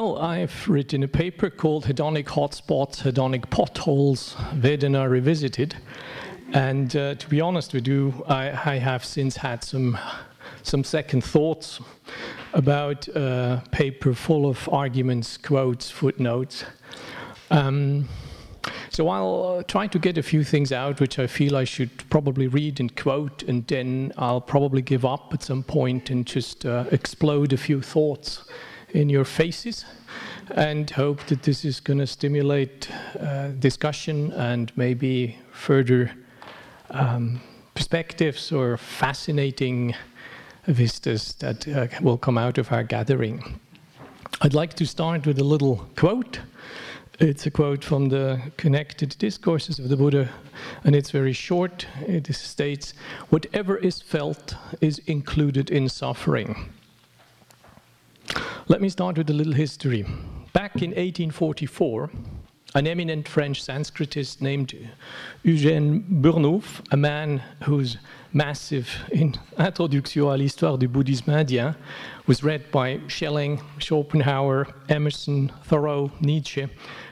Well, I've written a paper called Hedonic Hotspots, Hedonic Potholes, Vedana Revisited. And uh, to be honest with you, I, I, have since had some, some second thoughts about a paper full of arguments, quotes, footnotes. Um, so I'll uh, try to get a few things out which I feel I should probably read and quote, and then I'll probably give up at some point and just uh, explode a few thoughts in your faces and hope that this is going to stimulate uh, discussion and maybe further um, perspectives or fascinating vistas that uh, will come out of our gathering. I'd like to start with a little quote. It's a quote from the Connected Discourses of the Buddha, and it's very short. It states Whatever is felt is included in suffering. Let me start with a little history. Back in 1844, an eminent French Sanskritist named Eugène Burnouf, a man whose massive Introduction à l'histoire du bouddhisme indien was read by Schelling, Schopenhauer, Emerson, Thoreau, Nietzsche,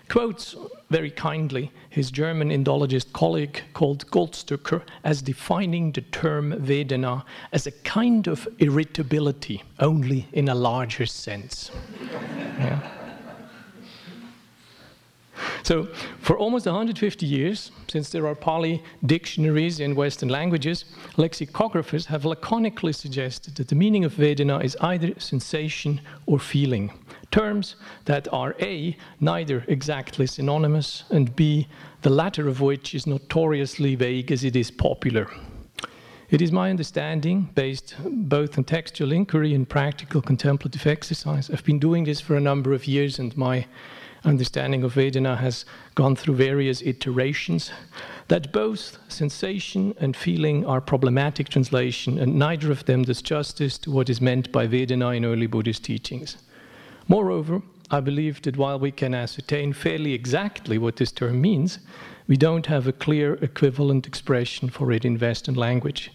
quotes very kindly his German Indologist colleague called Goldstücker as defining the term Vedana as a kind of irritability, only in a larger sense. yeah. So, for almost 150 years, since there are Pali dictionaries in Western languages, lexicographers have laconically suggested that the meaning of Vedana is either sensation or feeling. Terms that are A, neither exactly synonymous, and B, the latter of which is notoriously vague as it is popular. It is my understanding, based both on textual inquiry and practical contemplative exercise. I've been doing this for a number of years, and my understanding of Vedana has gone through various iterations, that both sensation and feeling are problematic translation, and neither of them does justice to what is meant by Vedana in early Buddhist teachings. Moreover, I believe that while we can ascertain fairly exactly what this term means, we don't have a clear equivalent expression for it in Western language.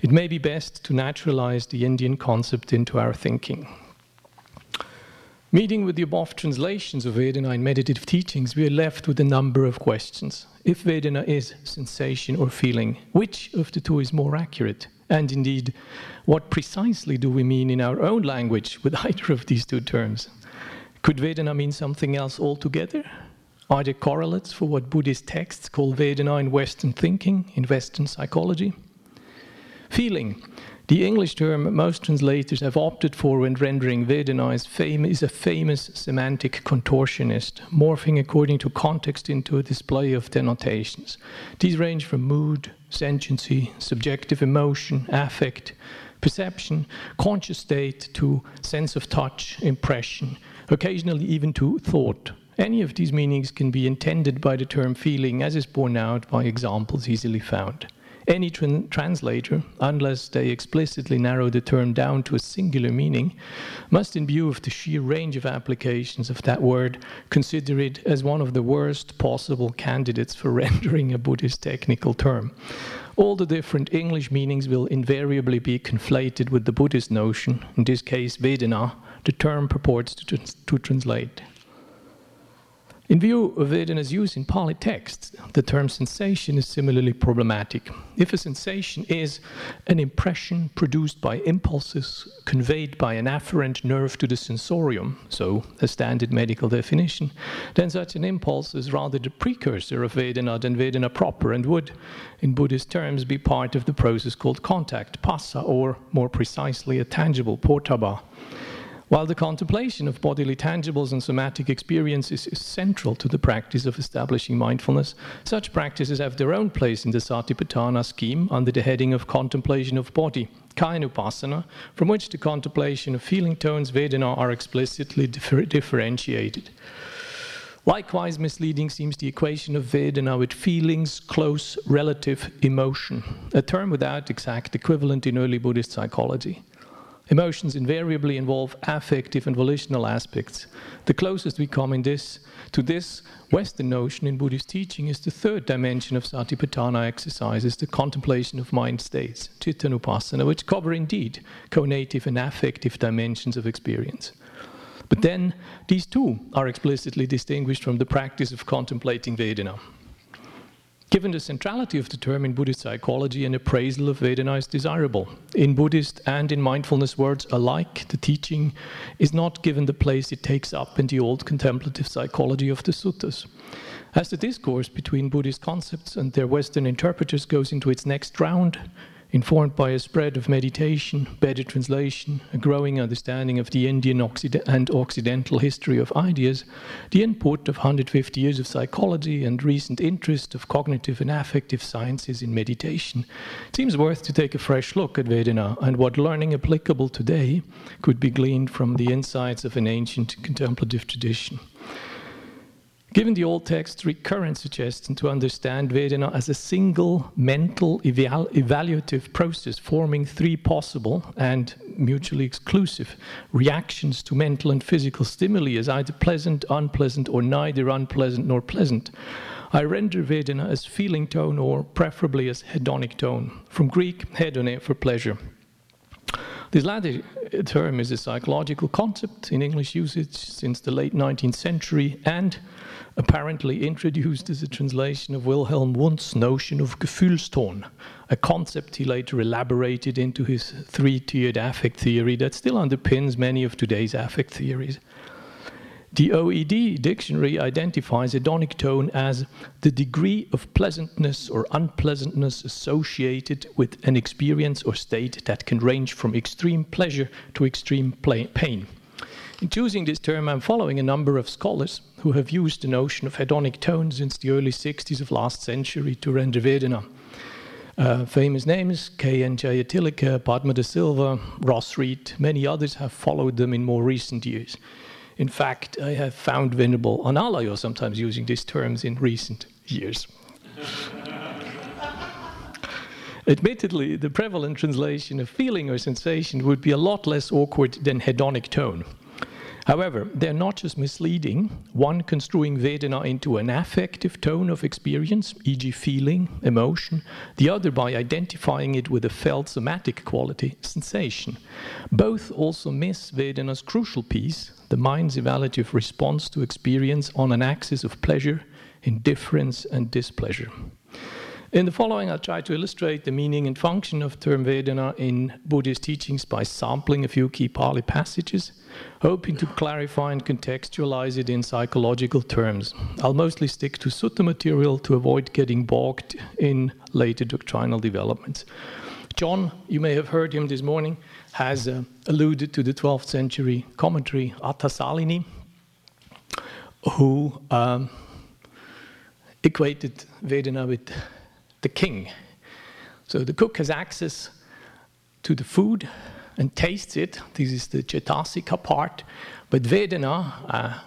It may be best to naturalize the Indian concept into our thinking. Meeting with the above translations of Vedana in meditative teachings, we are left with a number of questions. If Vedana is sensation or feeling, which of the two is more accurate? And indeed, what precisely do we mean in our own language with either of these two terms? Could Vedana mean something else altogether? Are there correlates for what Buddhist texts call Vedana in Western thinking, in Western psychology? Feeling. The English term most translators have opted for when rendering Vedana is, fam- is a famous semantic contortionist, morphing according to context into a display of denotations. These range from mood, sentiency, subjective emotion, affect, perception, conscious state to sense of touch, impression, occasionally even to thought. Any of these meanings can be intended by the term feeling, as is borne out by examples easily found. Any tran- translator, unless they explicitly narrow the term down to a singular meaning, must, in view of the sheer range of applications of that word, consider it as one of the worst possible candidates for rendering a Buddhist technical term. All the different English meanings will invariably be conflated with the Buddhist notion, in this case, Vedana, the term purports to, to translate. In view of Vedana's use in Pali texts, the term sensation is similarly problematic. If a sensation is an impression produced by impulses conveyed by an afferent nerve to the sensorium, so a standard medical definition, then such an impulse is rather the precursor of Vedana than Vedana proper and would, in Buddhist terms, be part of the process called contact, phassa, or more precisely, a tangible photthabba. While the contemplation of bodily tangibles and somatic experiences is central to the practice of establishing mindfulness, such practices have their own place in the Satipatthana scheme under the heading of contemplation of body, Kayanupassana, from which the contemplation of feeling tones, Vedana, are explicitly differ- differentiated. Likewise, misleading seems the equation of Vedana with feelings, close, relative, emotion, a term without exact equivalent in early Buddhist psychology. Emotions invariably involve affective and volitional aspects. The closest we come in this to this Western notion in Buddhist teaching is the third dimension of Satipatthana exercises, the contemplation of mind states, Chittanupassana, which cover indeed conative and affective dimensions of experience. But then these two are explicitly distinguished from the practice of contemplating Vedana. Given the centrality of the term in Buddhist psychology, an appraisal of Vedana is desirable. In Buddhist and in mindfulness words alike, the teaching is not given the place it takes up in the old contemplative psychology of the suttas. As the discourse between Buddhist concepts and their Western interpreters goes into its next round, informed by a spread of meditation, better translation, a growing understanding of the Indian and Occidental history of ideas, the input of 150 years of psychology and recent interest of cognitive and affective sciences in meditation, it seems worth to take a fresh look at Vedana and what learning applicable today could be gleaned from the insights of an ancient contemplative tradition. Given the old text's recurrent suggestion to understand Vedana as a single mental eval evaluative process forming three possible and mutually exclusive reactions to mental and physical stimuli as either pleasant, unpleasant, or neither unpleasant nor pleasant, I render Vedana as feeling tone or preferably as hedonic tone, from Greek hedone for pleasure. This latter term is a psychological concept in English usage since the late 19th century and apparently introduced as a translation of Wilhelm Wundt's notion of Gefühlston, a concept he later elaborated into his three tiered affect theory that still underpins many of today's affect theories. The OED dictionary identifies hedonic tone as the degree of pleasantness or unpleasantness associated with an experience or state that can range from extreme pleasure to extreme pain. In choosing this term, I'm following a number of scholars who have used the notion of hedonic tone since the early 60s of last century to render Vedana. Uh, famous names, K.N. Jayatilleke, Padma de Silva, Ross Reat, many others have followed them in more recent years. In fact, I have found Venerable Analayo sometimes using these terms in recent years. Admittedly, the prevalent translation of feeling or sensation would be a lot less awkward than hedonic tone. However, they're not just misleading, one construing Vedana into an affective tone of experience, e.g., feeling, emotion, the other by identifying it with a felt somatic quality, sensation. Both also miss Vedana's crucial piece, the mind's evaluative response to experience on an axis of pleasure, indifference, and displeasure. In the following, I'll try to illustrate the meaning and function of term Vedana in Buddhist teachings by sampling a few key Pali passages, hoping to clarify and contextualize it in psychological terms. I'll mostly stick to sutta material to avoid getting bogged in later doctrinal developments. John, you may have heard him this morning, has uh, alluded to the 12th century commentary Atthasalini, who um, equated Vedana with the king. So the cook has access to the food and tastes it. This is the Cetasika part. But Vedana uh,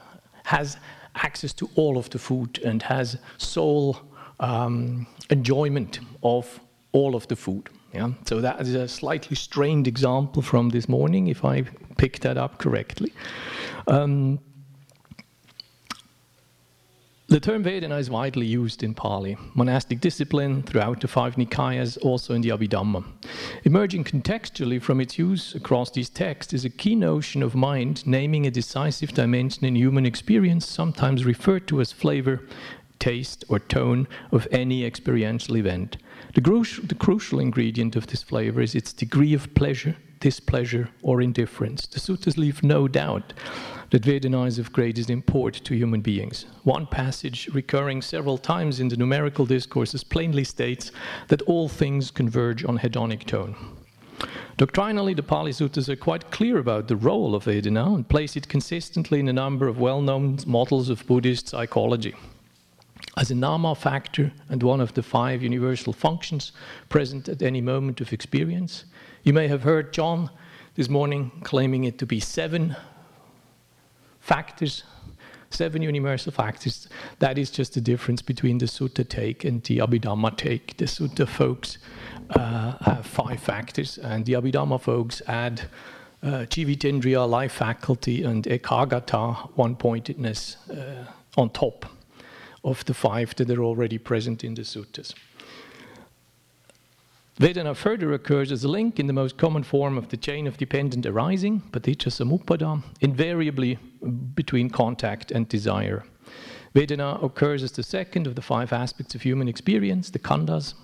has access to all of the food and has sole um, enjoyment of all of the food. Yeah? So that is a slightly strained example from this morning, if I picked that up correctly. Um, the term Vedana is widely used in Pali, monastic discipline throughout the five Nikayas, also in the Abhidhamma. Emerging contextually from its use across these texts is a key notion of mind naming a decisive dimension in human experience, sometimes referred to as flavor, taste, or tone of any experiential event. The, the crucial ingredient of this flavor is its degree of pleasure, displeasure, or indifference. The suttas leave no doubt that Vedana is of greatest import to human beings. One passage, recurring several times in the numerical discourses, plainly states that all things converge on hedonic tone. Doctrinally, the Pali Suttas are quite clear about the role of Vedana and place it consistently in a number of well known models of Buddhist psychology. As a nama factor and one of the five universal functions present at any moment of experience, you may have heard John this morning claiming it to be seven factors, seven universal factors. That is just the difference between the Sutta take and the Abhidhamma take. The Sutta folks uh, have five factors, and the Abhidhamma folks add uh, Jivitendriya, life faculty, and Ekaggata, one pointedness, uh, on top of the five that are already present in the suttas. Vedana further occurs as a link in the most common form of the chain of dependent arising, paticca samuppada, invariably between contact and desire. Vedana occurs as the second of the five aspects of human experience, the khandhas,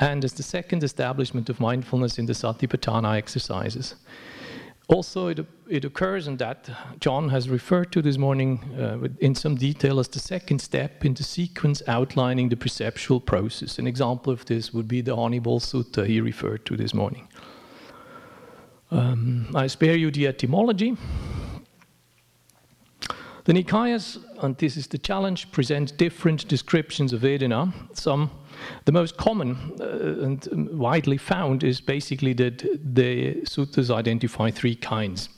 and as the second establishment of mindfulness in the satipatthana exercises. Also, it, it occurs, and that John has referred to this morning uh, in some detail, as the second step in the sequence outlining the perceptual process. An example of this would be the Honeyball Sutta he referred to this morning. Um, I spare you the etymology. The Nikayas, and this is the challenge, present different descriptions of Vedana. Some the most common uh, and widely found is basically that the suttas identify three kinds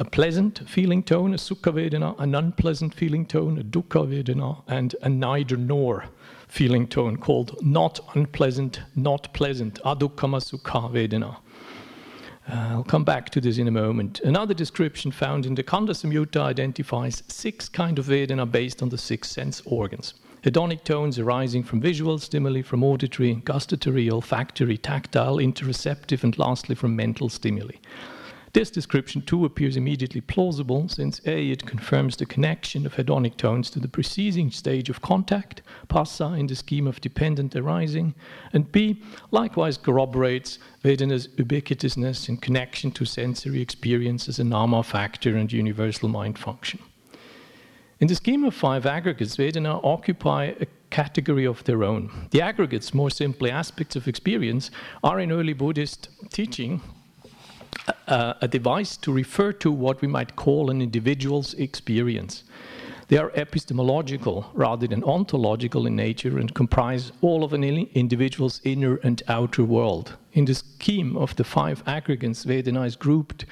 a pleasant feeling tone, a sukha vedana, an unpleasant feeling tone, a dukkha vedana, and a neither nor feeling tone called not unpleasant, not pleasant, adukkhama sukha vedana. Uh, I'll come back to this in a moment. Another description found in the Khandha Samyutta identifies six kind of Vedana based on the six sense organs hedonic tones arising from visual stimuli, from auditory, gustatory, olfactory, tactile, interoceptive, and lastly from mental stimuli. This description too appears immediately plausible since A, it confirms the connection of hedonic tones to the preceding stage of contact, phassa, in the scheme of dependent arising, and B, likewise corroborates Vedana's ubiquitousness in connection to sensory experience as a nama factor and universal mind function. In the scheme of five aggregates, Vedana occupy a category of their own. The aggregates, more simply aspects of experience, are in early Buddhist teaching uh, a device to refer to what we might call an individual's experience. They are epistemological rather than ontological in nature and comprise all of an individual's inner and outer world. In the scheme of the five aggregates, Vedana is grouped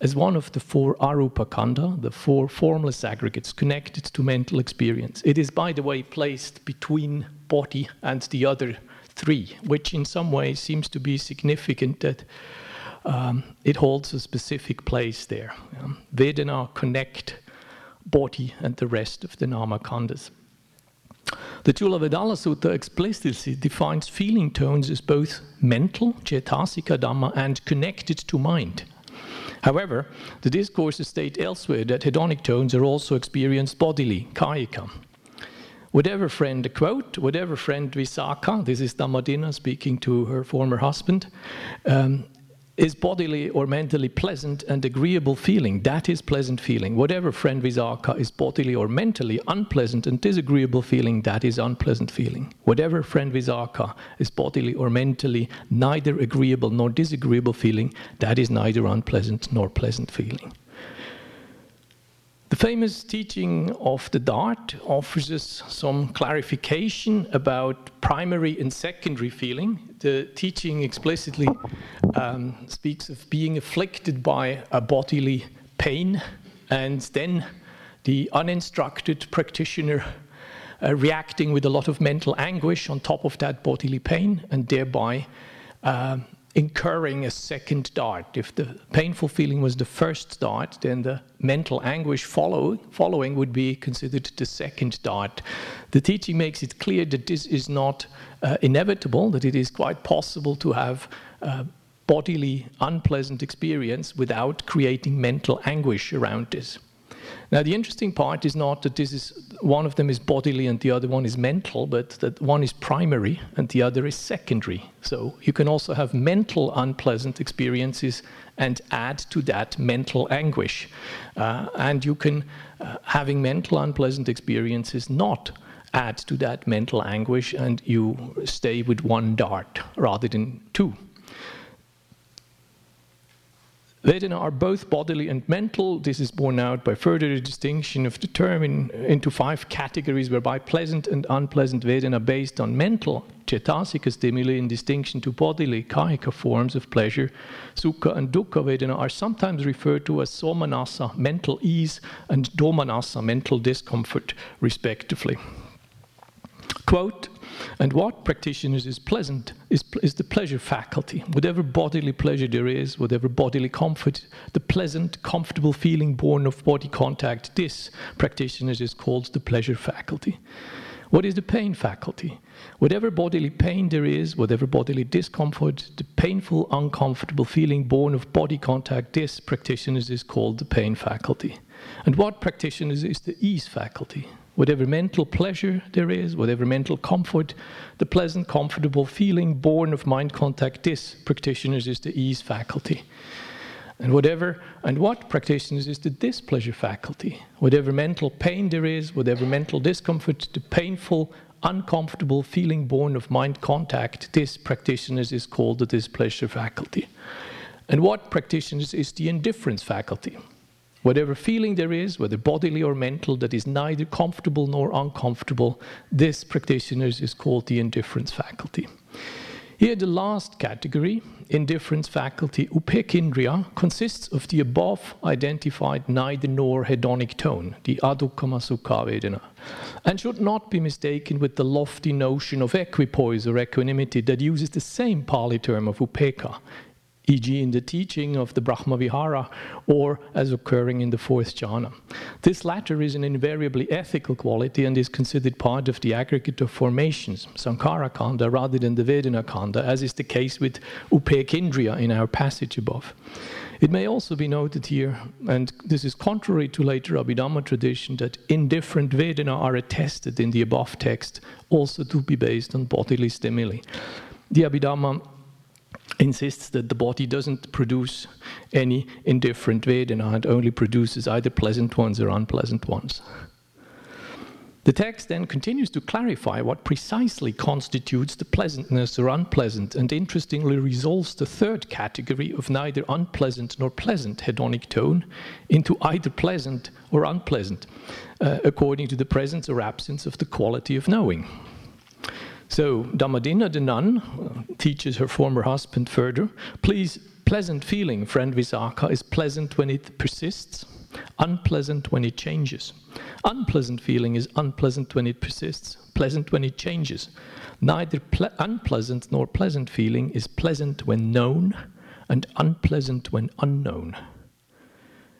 as one of the four arupa khandha, the four formless aggregates connected to mental experience. It is, by the way, placed between body and the other three, which in some way seems to be significant that um, it holds a specific place there. Um, Vedana connect body and the rest of the nama khandhas. The Culavedalla Sutta explicitly defines feeling tones as both mental, cetasika dhamma, and connected to mind, However, the discourses state elsewhere that hedonic tones are also experienced bodily, kayika. Whatever friend, a quote, whatever friend Visakha, this is Dhammadinna speaking to her former husband, um, is bodily or mentally pleasant and agreeable feeling. That is pleasant feeling. Whatever friend visakha is bodily or mentally unpleasant and disagreeable feeling, that is unpleasant feeling. Whatever friend visakha is bodily or mentally neither agreeable nor disagreeable feeling, that is neither unpleasant nor pleasant feeling. The famous teaching of the dart offers us some clarification about primary and secondary feeling. The teaching explicitly um, speaks of being afflicted by a bodily pain, and then the uninstructed practitioner uh, reacting with a lot of mental anguish on top of that bodily pain, and thereby um, incurring a second dart. If the painful feeling was the first dart, then the mental anguish follow, following would be considered the second dart. The teaching makes it clear that this is not uh, inevitable, that it is quite possible to have uh, bodily unpleasant experience without creating mental anguish around this. Now, the interesting part is not that this is one of them is bodily and the other one is mental, but that one is primary and the other is secondary. So you can also have mental unpleasant experiences and add to that mental anguish. Uh, and you can, uh, having mental unpleasant experiences, not add to that mental anguish and you stay with one dart rather than two. Vedana are both bodily and mental. This is borne out by further distinction of the term in, into five categories, whereby pleasant and unpleasant Vedana based on mental cetasika stimuli in distinction to bodily kayika forms of pleasure. Sukha and dukkha Vedana are sometimes referred to as somanassa, mental ease, and domanassa, mental discomfort, respectively. Quote, and what practitioners is pleasant is, is the pleasure faculty. Whatever bodily pleasure there is, whatever bodily comfort, the pleasant, comfortable feeling born of body contact, this practitioners is called the pleasure faculty. What is the pain faculty? Whatever bodily pain there is, whatever bodily discomfort, the painful, uncomfortable feeling born of body contact, this practitioners is called the pain faculty. And what practitioners is the ease faculty? Whatever mental pleasure there is, whatever mental comfort, the pleasant, comfortable feeling born of mind contact, this practitioners is the ease faculty. And whatever and what practitioners is the displeasure faculty. Whatever mental pain there is, whatever mental discomfort, the painful, uncomfortable feeling born of mind contact, this practitioners is called the displeasure faculty. And what practitioners is the indifference faculty. Whatever feeling there is, whether bodily or mental, that is neither comfortable nor uncomfortable, this practitioners is called the indifference faculty. Here, the last category, indifference faculty, upekkhindriya, consists of the above identified neither nor hedonic tone, the adukkhama sukha vedana, and should not be mistaken with the lofty notion of equipoise or equanimity that uses the same Pali term of upekkha e.g., in the teaching of the Brahma Vihara or as occurring in the fourth jhana. This latter is an invariably ethical quality and is considered part of the aggregate of formations, Sankhara Khandha, rather than the Vedana Khandha, as is the case with Upekkhindriya in our passage above. It may also be noted here, and this is contrary to later Abhidhamma tradition, that indifferent Vedana are attested in the above text also to be based on bodily stimuli. The Abhidhamma insists that the body doesn't produce any indifferent Vedana, it only produces either pleasant ones or unpleasant ones. The text then continues to clarify what precisely constitutes the pleasantness or unpleasant, and interestingly resolves the third category of neither unpleasant nor pleasant hedonic tone into either pleasant or unpleasant, uh, according to the presence or absence of the quality of knowing. So Dhammadinna, the nun, teaches her former husband further. Please, pleasant feeling, friend Visakha, is pleasant when it persists, unpleasant when it changes. Unpleasant feeling is unpleasant when it persists, pleasant when it changes. Neither ple- unpleasant nor pleasant feeling is pleasant when known, and unpleasant when unknown.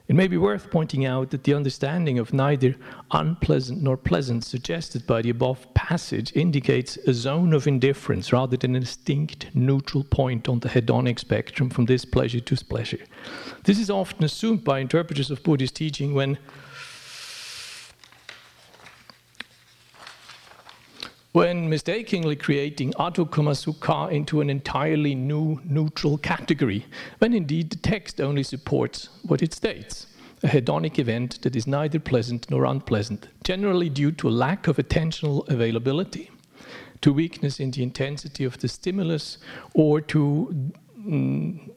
It may be worth pointing out that the understanding of neither unpleasant nor pleasant suggested by the above passage indicates a zone of indifference rather than a distinct neutral point on the hedonic spectrum from displeasure to pleasure. This is often assumed by interpreters of Buddhist teaching when when mistakenly creating Adukkhama Sukha into an entirely new neutral category, when indeed the text only supports what it states a hedonic event that is neither pleasant nor unpleasant, generally due to a lack of attentional availability, to weakness in the intensity of the stimulus, or to mm,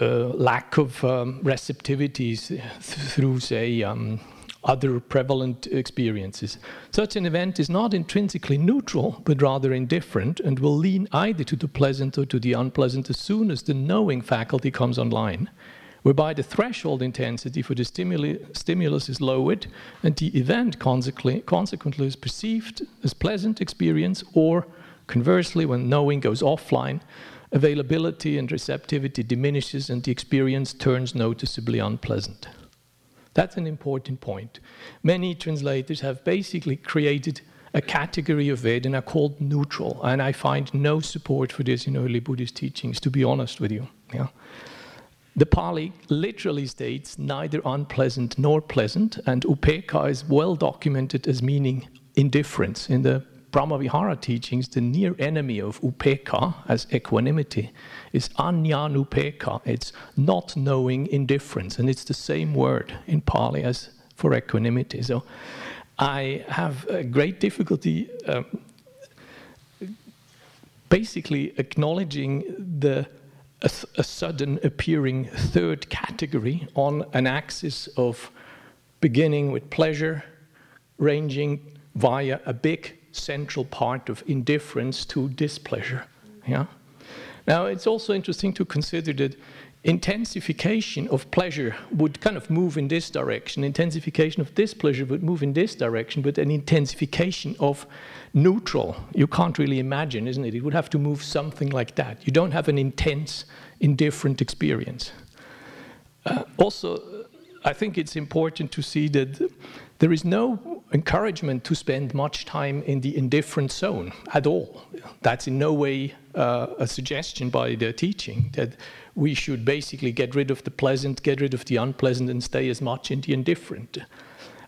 uh, lack of um, receptivities through, say, um, other prevalent experiences. Such an event is not intrinsically neutral, but rather indifferent, and will lean either to the pleasant or to the unpleasant as soon as the knowing faculty comes online, whereby the threshold intensity for the stimuli, stimulus is lowered and the event consequently, consequently is perceived as pleasant experience, or conversely, when knowing goes offline, availability and receptivity diminishes and the experience turns noticeably unpleasant. That's an important point. Many translators have basically created a category of Vedana called neutral, and I find no support for this in early Buddhist teachings, to be honest with you. Yeah. The Pali literally states neither unpleasant nor pleasant, and upekkha is well documented as meaning indifference. In the Brahmavihara teachings, the near enemy of upekkha, as equanimity, is anyanupeka. It's not knowing indifference, and it's the same word in Pali as for equanimity. So I have a great difficulty um, basically acknowledging the a, a sudden appearing third category on an axis of beginning with pleasure, ranging via a big central part of indifference to displeasure. Yeah? Now, it's also interesting to consider that intensification of pleasure would kind of move in this direction, intensification of displeasure would move in this direction, but an intensification of neutral, you can't really imagine, isn't it? It would have to move something like that. You don't have an intense, indifferent experience. Uh, also, I think it's important to see that there is no encouragement to spend much time in the indifferent zone at all. That's in no way uh, a suggestion by the teaching that we should basically get rid of the pleasant, get rid of the unpleasant, and stay as much in the indifferent.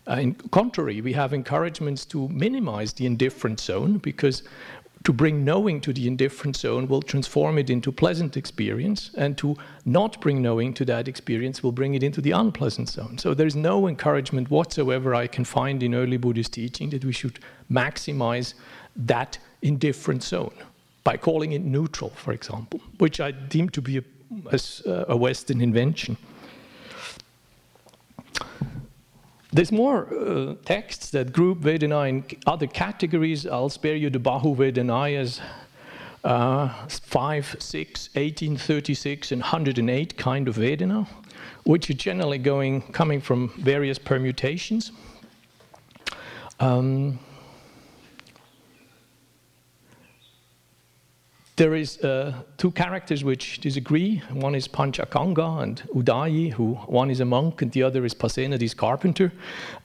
Uh, in contrary, we have encouragements to minimize the indifferent zone because to bring knowing to the indifferent zone will transform it into pleasant experience, and to not bring knowing to that experience will bring it into the unpleasant zone. So there's no encouragement whatsoever I can find in early Buddhist teaching that we should maximize that indifferent zone by calling it neutral, for example, which I deem to be a, a, uh, a Western invention. There's more uh, texts that group Vedana in other categories. I'll spare you the Bahu Vedanayas, uh, 5, 6, 1836, and 108 kind of Vedana, which are generally going, coming from various permutations. Um, There is uh, two characters which disagree. One is Panchakanga and Udayi, who one is a monk and the other is Pasenadis carpenter,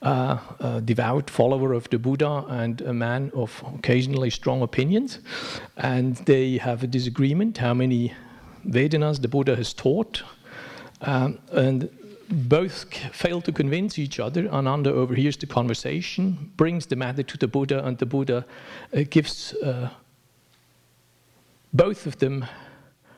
uh, a devout follower of the Buddha and a man of occasionally strong opinions. And they have a disagreement how many Vedanas the Buddha has taught. Um, and both fail to convince each other. Ananda overhears the conversation, brings the matter to the Buddha, and the Buddha uh, gives uh, both of them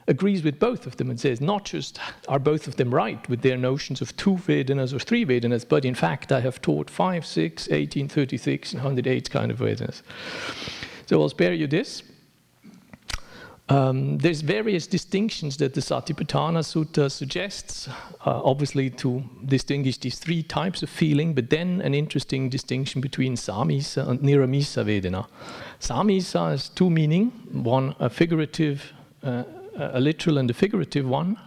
agrees with both of them and says, not just are both of them right with their notions of two Vedanas or three Vedanas, but in fact I have taught 5, 6, 18, 36, and 108 kind of Vedanas. So I'll spare you this. Um, there's various distinctions that the Satipatthana Sutta suggests, uh, obviously to distinguish these three types of feeling, but then an interesting distinction between Samisa and Niramisa Vedana. Samisa has two meaning, one a figurative, uh, a literal and a figurative one.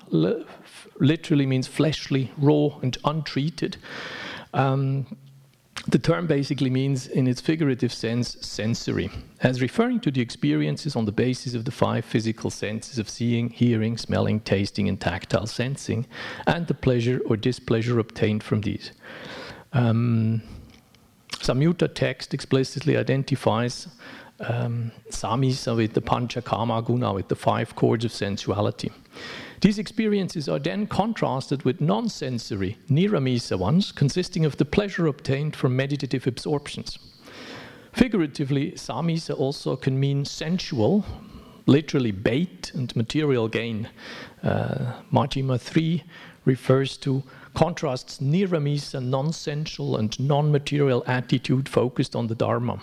literally means fleshly, raw and untreated. Um, the term basically means, in its figurative sense, sensory, as referring to the experiences on the basis of the five physical senses of seeing, hearing, smelling, tasting, and tactile sensing, and the pleasure or displeasure obtained from these. Um, Samyutta text explicitly identifies um, samisa with the panchakama guna, with the five chords of sensuality. These experiences are then contrasted with non sensory, niramisa ones, consisting of the pleasure obtained from meditative absorptions. Figuratively, samisa also can mean sensual, literally bait and material gain. Uh, Majjhima 3 refers to contrasts niramisa, non sensual and non material attitude focused on the Dharma.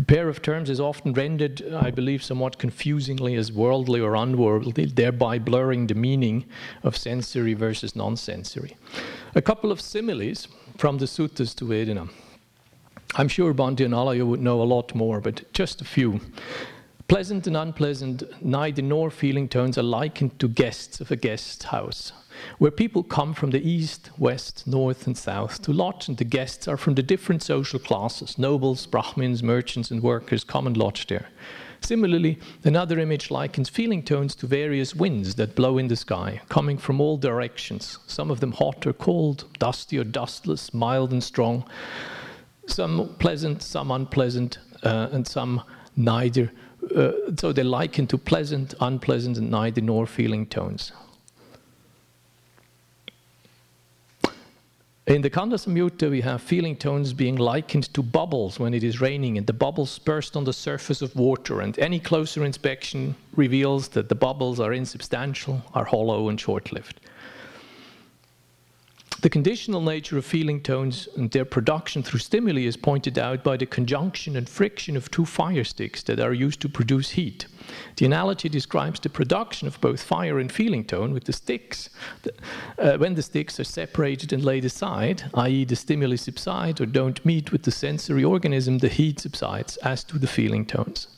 The pair of terms is often rendered, I believe, somewhat confusingly as worldly or unworldly, thereby blurring the meaning of sensory versus non sensory. A couple of similes from the suttas to Vedana. I'm sure Bhante Analayo would know a lot more, but just a few. Pleasant and unpleasant, neither nor feeling tones are likened to guests of a guest house where people come from the east, west, north, and south to lodge, and the guests are from the different social classes nobles, Brahmins, merchants, and workers come and lodge there. Similarly, another image likens feeling tones to various winds that blow in the sky, coming from all directions, some of them hot or cold, dusty or dustless, mild and strong, some pleasant, some unpleasant, uh, and some neither. Uh, so they're likened to pleasant, unpleasant, and neither nor feeling tones. In the Khandha Samyutta, we have feeling tones being likened to bubbles when it is raining, and the bubbles burst on the surface of water. And any closer inspection reveals that the bubbles are insubstantial, are hollow, and short lived. The conditional nature of feeling tones and their production through stimuli is pointed out by the conjunction and friction of two fire sticks that are used to produce heat. The analogy describes the production of both fire and feeling tone with the sticks. Uh, when the sticks are separated and laid aside, i.e., the stimuli subside or don't meet with the sensory organism, the heat subsides, as do the feeling tones.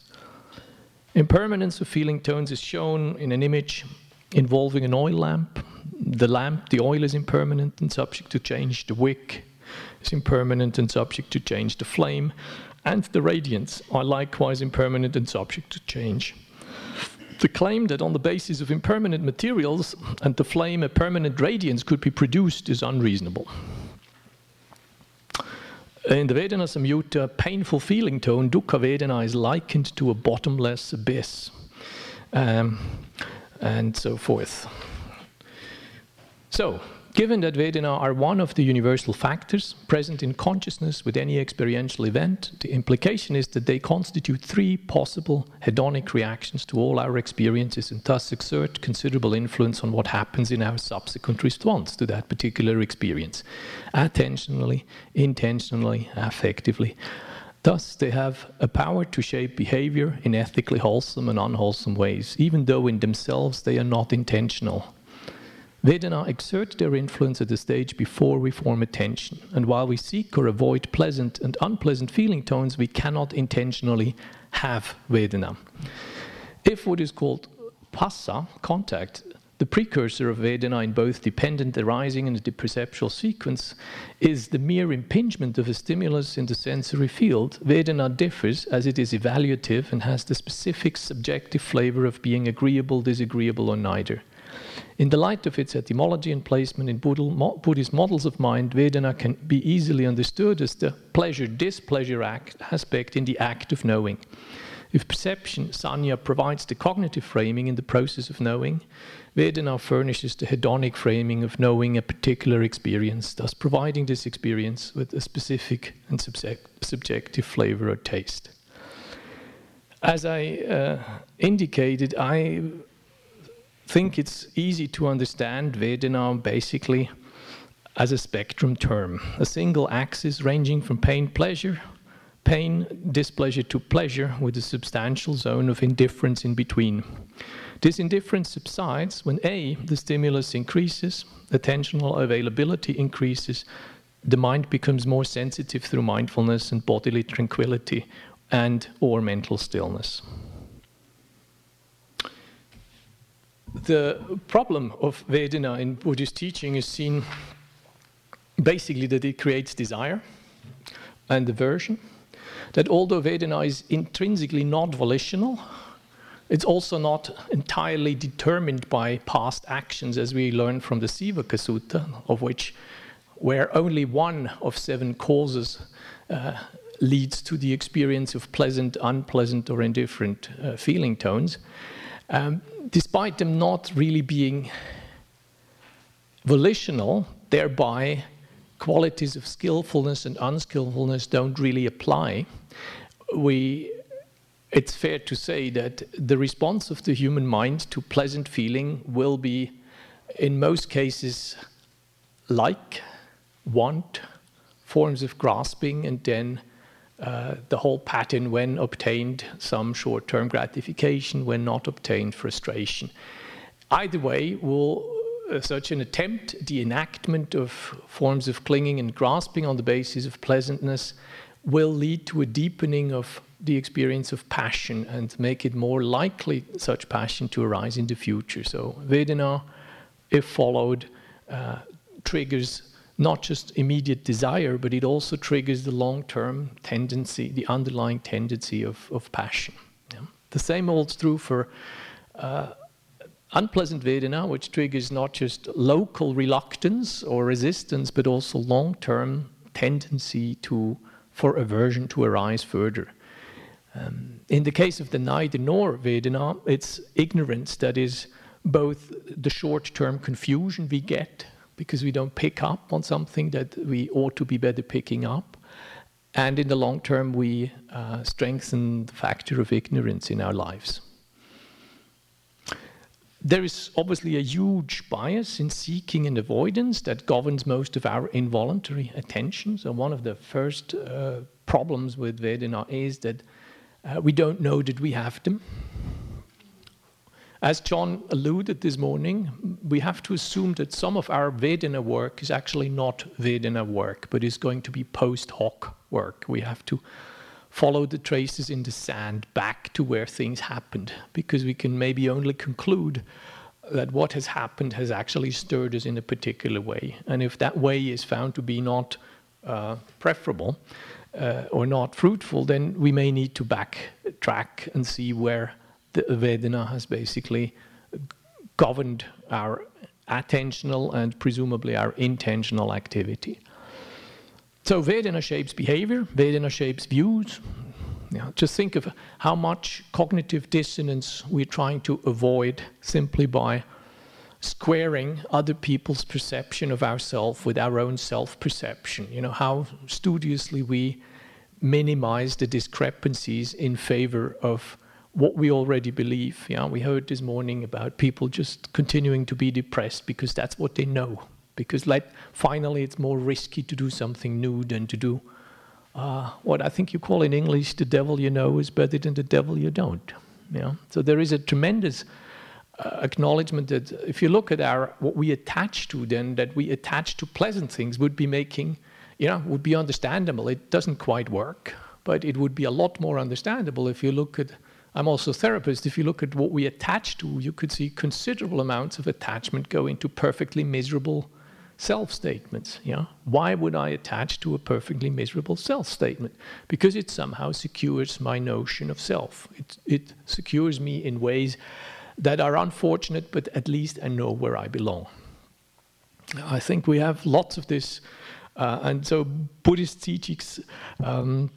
Impermanence of feeling tones is shown in an image involving an oil lamp the lamp, the oil is impermanent and subject to change. The wick is impermanent and subject to change. The flame and the radiance are likewise impermanent and subject to change. The claim that on the basis of impermanent materials and the flame a permanent radiance could be produced is unreasonable. In the Vedana Samyutta, painful feeling tone, Dukkha Vedana is likened to a bottomless abyss, um, and so forth. So, Given that Vedana are one of the universal factors present in consciousness with any experiential event, the implication is that they constitute three possible hedonic reactions to all our experiences and thus exert considerable influence on what happens in our subsequent response to that particular experience, attentionally, intentionally, affectively. Thus, they have a power to shape behavior in ethically wholesome and unwholesome ways, even though in themselves they are not intentional. Vedana exert their influence at the stage before we form attention. And while we seek or avoid pleasant and unpleasant feeling tones, we cannot intentionally have Vedana. If what is called phassa, contact, the precursor of Vedana in both dependent arising and the perceptual sequence, is the mere impingement of a stimulus in the sensory field, Vedana differs as it is evaluative and has the specific subjective flavor of being agreeable, disagreeable, or neither. In the light of its etymology and placement in Buddhist models of mind, Vedana can be easily understood as the pleasure displeasure aspect in the act of knowing. If perception, sanya, provides the cognitive framing in the process of knowing, Vedana furnishes the hedonic framing of knowing a particular experience, thus providing this experience with a specific and subjective flavor or taste. As I uh, indicated, I think it's easy to understand Vedana basically as a spectrum term, a single axis ranging from pain pleasure, pain displeasure to pleasure with a substantial zone of indifference in between. This indifference subsides when A, the stimulus increases, attentional availability increases, the mind becomes more sensitive through mindfulness and bodily tranquility and or mental stillness. The problem of Vedana in Buddhist teaching is seen basically that it creates desire and aversion. That although Vedana is intrinsically not volitional, it's also not entirely determined by past actions, as we learn from the Sivaka Sutta, of which where only one of seven causes uh, leads to the experience of pleasant, unpleasant, or indifferent uh, feeling tones. Um, despite them not really being volitional, thereby qualities of skillfulness and unskillfulness don't really apply. We, it's fair to say that the response of the human mind to pleasant feeling will be, in most cases, like, want, forms of grasping, and then uh, the whole pattern when obtained, some short term gratification, when not obtained, frustration. Either way, will uh, such an attempt, the enactment of forms of clinging and grasping on the basis of pleasantness, will lead to a deepening of the experience of passion and make it more likely such passion to arise in the future. So, Vedana, if followed, uh, triggers not just immediate desire, but it also triggers the long term tendency, the underlying tendency of, of passion. Yeah. The same holds true for uh, unpleasant Vedana, which triggers not just local reluctance or resistance, but also long term tendency to, for aversion to arise further. Um, in the case of the neither nor Vedana, it's ignorance that is both the short term confusion we get because we don't pick up on something that we ought to be better picking up. And in the long term, we uh, strengthen the factor of ignorance in our lives. There is obviously a huge bias in seeking and avoidance that governs most of our involuntary attention. So, one of the first uh, problems with Vedana is that uh, we don't know that we have them. As John alluded this morning, we have to assume that some of our Vedana work is actually not Vedana work, but is going to be post hoc work. We have to follow the traces in the sand back to where things happened, because we can maybe only conclude that what has happened has actually stirred us in a particular way. And if that way is found to be not uh, preferable uh, or not fruitful, then we may need to backtrack and see where the Vedana has basically governed our attentional and presumably our intentional activity. So Vedana shapes behavior, Vedana shapes views. Yeah, just think of how much cognitive dissonance we're trying to avoid simply by squaring other people's perception of ourselves with our own self-perception. You know, how studiously we minimize the discrepancies in favor of what we already believe. Yeah, we heard this morning about people just continuing to be depressed because that's what they know. Because finally, it's more risky to do something new than to do uh, what I think you call in English the devil you know is better than the devil you don't. Yeah. So there is a tremendous uh, acknowledgement that if you look at our what we attach to, then that we attach to pleasant things would be making, you know, would be understandable. It doesn't quite work, but it would be a lot more understandable if you look at I'm also a therapist. If you look at what we attach to, you could see considerable amounts of attachment go into perfectly miserable self statements. Yeah? Why would I attach to a perfectly miserable self statement? Because it somehow secures my notion of self. It, it secures me in ways that are unfortunate, but at least I know where I belong. I think we have lots of this. Uh, and so Buddhist teachings um,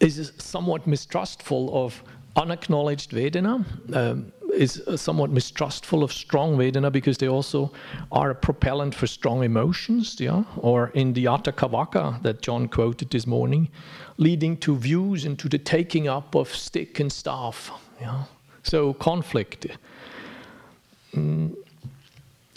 is somewhat mistrustful of unacknowledged Vedana, um, is somewhat mistrustful of strong Vedana because they also are a propellant for strong emotions, yeah? or in the Atthakavagga that John quoted this morning, leading to views and to the taking up of stick and staff. Yeah? So conflict. Mm,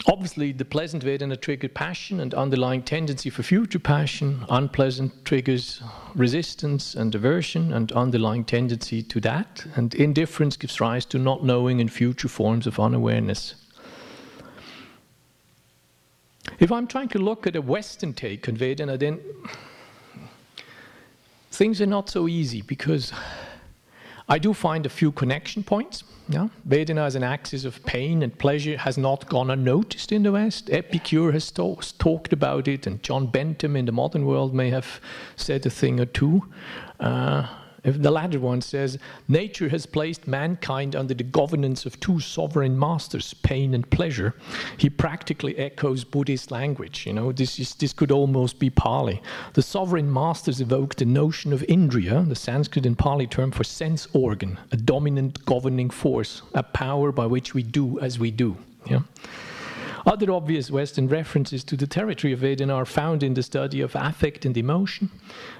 Obviously, the pleasant Vedana triggered passion and underlying tendency for future passion. Unpleasant triggers resistance and aversion and underlying tendency to that. And indifference gives rise to not knowing and future forms of unawareness. If I'm trying to look at a Western take on Vedana, then things are not so easy because I do find a few connection points. Yeah? Vedana as an axis of pain and pleasure has not gone unnoticed in the West. Epicurus to talked about it, and John Bentham in the modern world may have said a thing or two. Uh, if the latter one says, nature has placed mankind under the governance of two sovereign masters, pain and pleasure, he practically echoes Buddhist language. You know, this, is, this could almost be Pali. The sovereign masters evoke the notion of indriya, the Sanskrit and Pali term for sense organ, a dominant governing force, a power by which we do as we do. Yeah? Other obvious Western references to the territory of Vedana are found in the study of affect and emotion.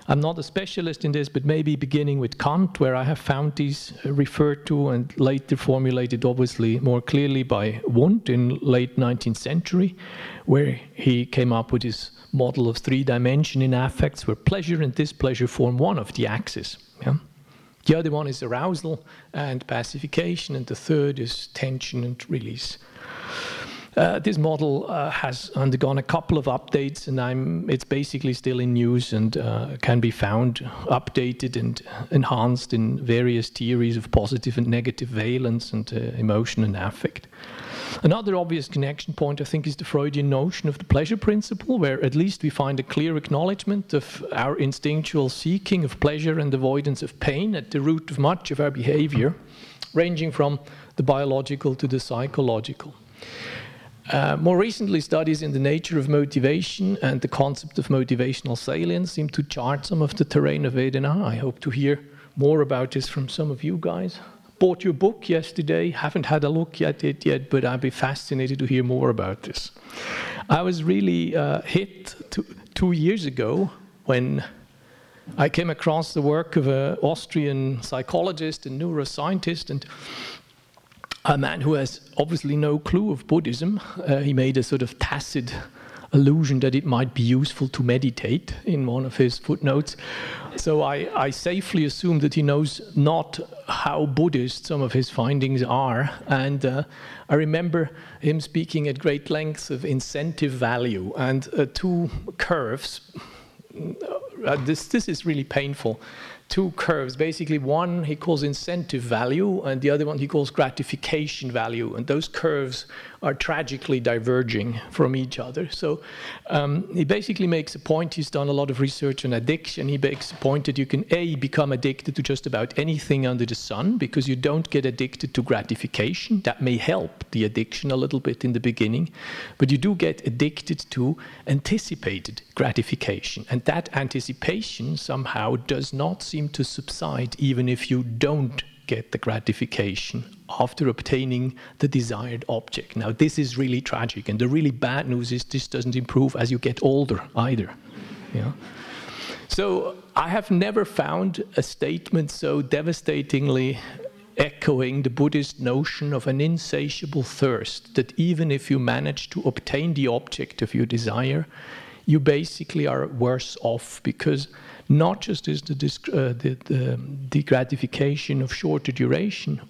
I'm not a specialist in this, but maybe beginning with Kant, where I have found these uh, referred to and later formulated, obviously, more clearly by Wundt in late 19th century, where he came up with his model of three dimension in affects, where pleasure and displeasure form one of the axes. Yeah? The other one is arousal and pacification, and the third is tension and release. Uh, this model uh, has undergone a couple of updates, and I'm, it's basically still in use and uh, can be found updated and enhanced in various theories of positive and negative valence and uh, emotion and affect. Another obvious connection point, I think, is the Freudian notion of the pleasure principle, where at least we find a clear acknowledgement of our instinctual seeking of pleasure and avoidance of pain at the root of much of our behavior, ranging from the biological to the psychological. Uh, more recently, studies in the nature of motivation and the concept of motivational salience seem to chart some of the terrain of Vedana. I hope to hear more about this from some of you guys. Bought your book yesterday, haven't had a look at it yet, but I'd be fascinated to hear more about this. I was really uh, hit two, two years ago when I came across the work of an Austrian psychologist and neuroscientist, and a man who has obviously no clue of Buddhism. Uh, he made a sort of tacit allusion that it might be useful to meditate in one of his footnotes. So I, I, safely assume that he knows not how Buddhist some of his findings are. And uh, I remember him speaking at great length of incentive value and uh, two curves. Uh, this, this is really painful two curves. Basically, one he calls incentive value, and the other one he calls gratification value. And those curves are tragically diverging from each other. So um, he basically makes a point. He's done a lot of research on addiction. He makes a point that you can a become addicted to just about anything under the sun because you don't get addicted to gratification. That may help the addiction a little bit in the beginning, but you do get addicted to anticipated gratification, and that anticipation somehow does not seem to subside even if you don't get the gratification after obtaining the desired object. Now, this is really tragic, and the really bad news is this doesn't improve as you get older either. Yeah. So, I have never found a statement so devastatingly echoing the Buddhist notion of an insatiable thirst that even if you manage to obtain the object of your desire, you basically are worse off because not just is the, uh, the, the, the gratification of shorter duration,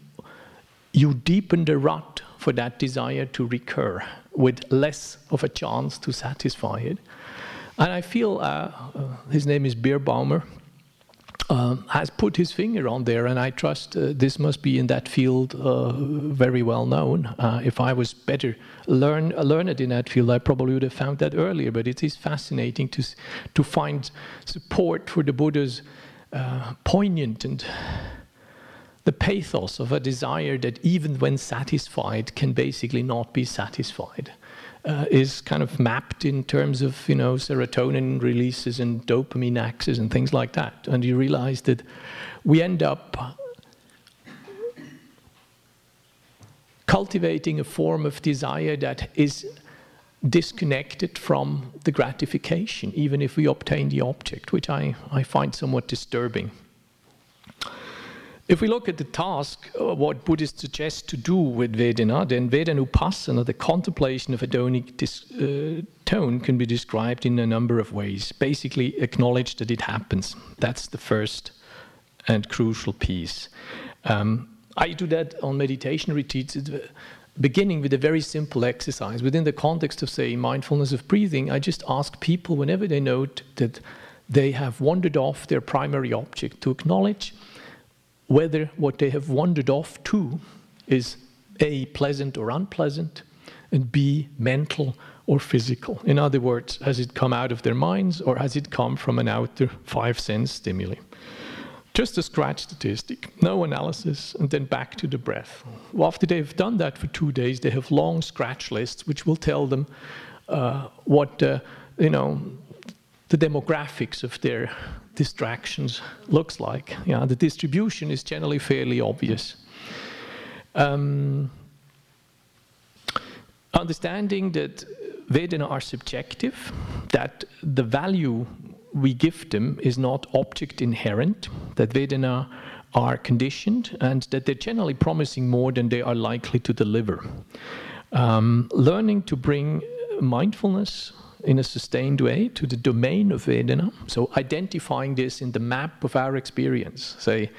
you deepen the rut for that desire to recur with less of a chance to satisfy it. And I feel uh, uh, his name is Birbaumer, um, has put his finger on there, and I trust uh, this must be in that field uh, very well known. Uh, if I was better learn, learned in that field, I probably would have found that earlier. But it is fascinating to to find support for the Buddha's uh, poignant and the pathos of a desire that even when satisfied can basically not be satisfied uh, is kind of mapped in terms of you know serotonin releases and dopamine axes and things like that, and you realize that we end up cultivating a form of desire that is disconnected from the gratification, even if we obtain the object, which I, I find somewhat disturbing. If we look at the task, uh, what Buddhists suggest to do with Vedana, then Vedanupassana, the contemplation of hedonic dis- uh, tone, can be described in a number of ways. Basically, acknowledge that it happens. That's the first and crucial piece. Um, I do that on meditation retreats, uh, beginning with a very simple exercise. Within the context of, say, mindfulness of breathing, I just ask people whenever they note that they have wandered off their primary object to acknowledge whether what they have wandered off to is A, pleasant or unpleasant, and B, mental or physical. In other words, has it come out of their minds or has it come from an outer five sense stimuli? Just a scratch statistic, no analysis, and then back to the breath. Well, after they've done that for two days, they have long scratch lists which will tell them uh, what, uh, you know, the demographics of their distractions looks like. Yeah, the distribution is generally fairly obvious. Um, understanding that Vedana are subjective, that the value we give them is not object inherent, that Vedana are conditioned, and that they're generally promising more than they are likely to deliver. Um, learning to bring mindfulness in a sustained way to the domain of Vedana. So identifying this in the map of our experience. Say,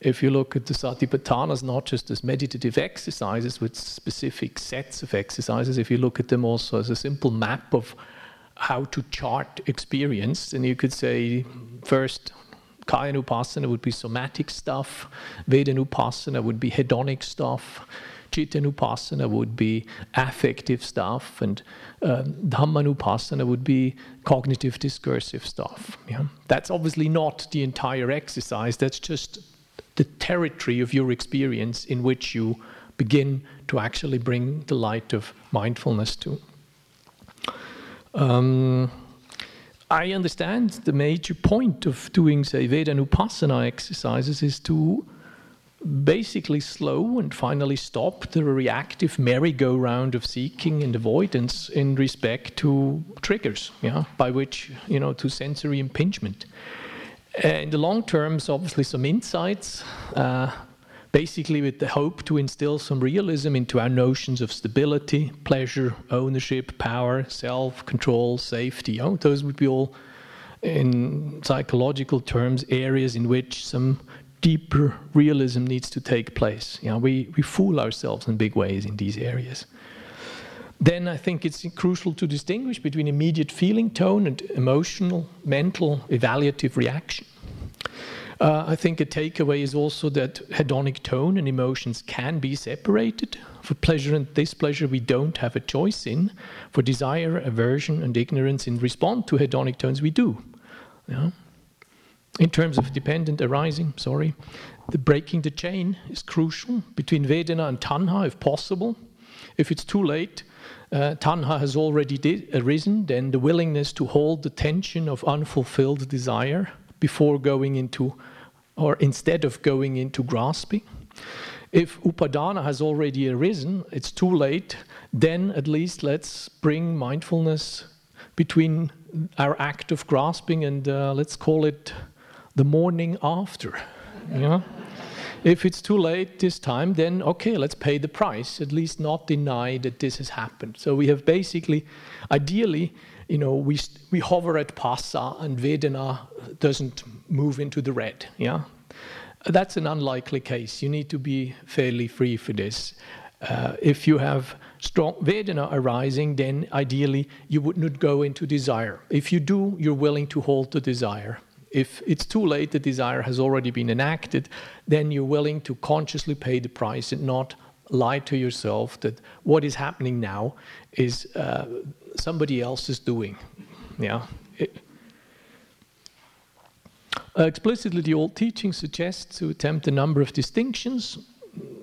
if you look at the Satipatthanas not just as meditative exercises with specific sets of exercises, if you look at them also as a simple map of how to chart experience, then you could say first Kayanupassana would be somatic stuff, vedana Vedanupassana would be hedonic stuff, Chittanupassana would be affective stuff, and um, Dhammanupassana would be cognitive discursive stuff. Yeah? That's obviously not the entire exercise, that's just the territory of your experience in which you begin to actually bring the light of mindfulness to. Um, I understand the major point of doing, say, Vedanupassana exercises is to basically slow and finally stop the reactive merry-go-round of seeking and avoidance in respect to triggers, yeah, by which, you know, to sensory impingement. Uh, in the long terms, obviously, some insights, uh, basically with the hope to instill some realism into our notions of stability, pleasure, ownership, power, self, control, safety. Oh, those would be all, in psychological terms, areas in which some deeper realism needs to take place. You know, we, we fool ourselves in big ways in these areas. Then I think it's crucial to distinguish between immediate feeling tone and emotional, mental, evaluative reaction. Uh, I think a takeaway is also that hedonic tone and emotions can be separated. For pleasure and displeasure, we don't have a choice in. For desire, aversion, and ignorance in response to hedonic tones, we do. Yeah? In terms of dependent arising, sorry, the breaking the chain is crucial between Vedana and Tanha, if possible. If it's too late, uh, Tanha has already arisen, then the willingness to hold the tension of unfulfilled desire before going into, or instead of going into grasping. If upadana has already arisen, it's too late, then at least let's bring mindfulness between our act of grasping and uh, let's call it the morning after. You know? if it's too late this time, then okay, let's pay the price, at least not deny that this has happened. So we have basically, ideally, you know, we, we hover at Phassa and Vedana doesn't move into the red. Yeah, That's an unlikely case. You need to be fairly free for this. Uh, if you have strong Vedana arising, then ideally you would not go into desire. If you do, you're willing to hold the desire. If it's too late, the desire has already been enacted, then you're willing to consciously pay the price and not lie to yourself that what is happening now is uh, somebody else is doing. Yeah. It, uh, explicitly, the old teaching suggests to attempt a number of distinctions.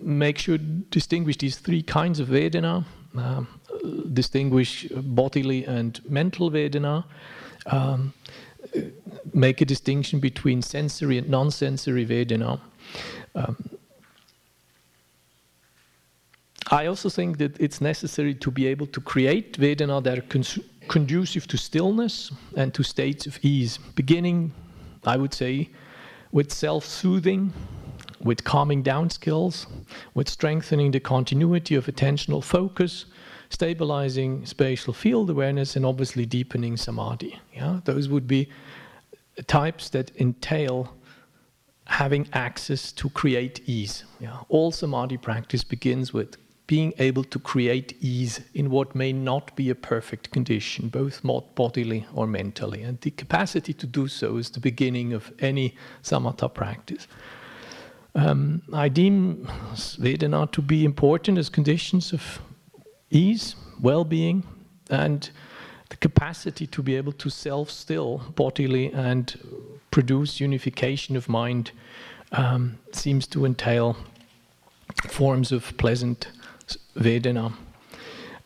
Make sure distinguish these three kinds of Vedana, uh, distinguish bodily and mental Vedana, um, make a distinction between sensory and non sensory Vedana. Um, I also think that it's necessary to be able to create Vedana that are conducive to stillness and to states of ease, beginning, I would say, with self soothing, with calming down skills, with strengthening the continuity of attentional focus, stabilizing spatial field awareness, and obviously deepening samadhi. Yeah? Those would be types that entail having access to create ease. Yeah? All samadhi practice begins with being able to create ease in what may not be a perfect condition, both bodily or mentally. And the capacity to do so is the beginning of any samatha practice. Um, I deem Vedana to be important as conditions of ease, well being, and the capacity to be able to self still bodily and produce unification of mind um, seems to entail forms of pleasant Vedana.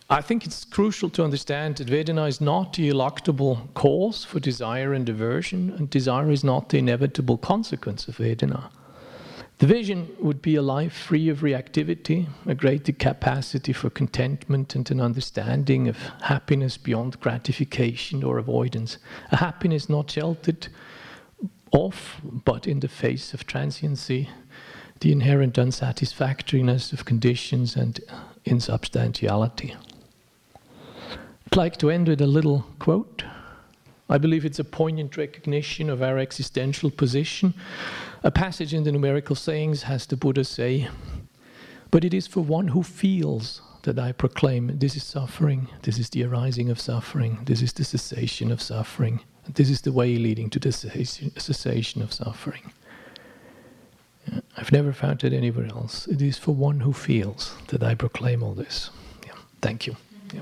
I think it's crucial to understand that Vedana is not the eluctable cause for desire and aversion, and desire is not the inevitable consequence of Vedana. The vision would be a life free of reactivity, a greater capacity for contentment and an understanding of happiness beyond gratification or avoidance. A happiness not sheltered off, but in the face of transiency, the inherent unsatisfactoriness of conditions and insubstantiality. I'd like to end with a little quote. I believe it's a poignant recognition of our existential position. A passage in the numerical sayings has the Buddha say, But it is for one who feels that I proclaim this is suffering, this is the arising of suffering, this is the cessation of suffering, this is the way leading to the cessation of suffering. I've never found it anywhere else. It is for one who feels that I proclaim all this. Yeah. Thank you. Yeah.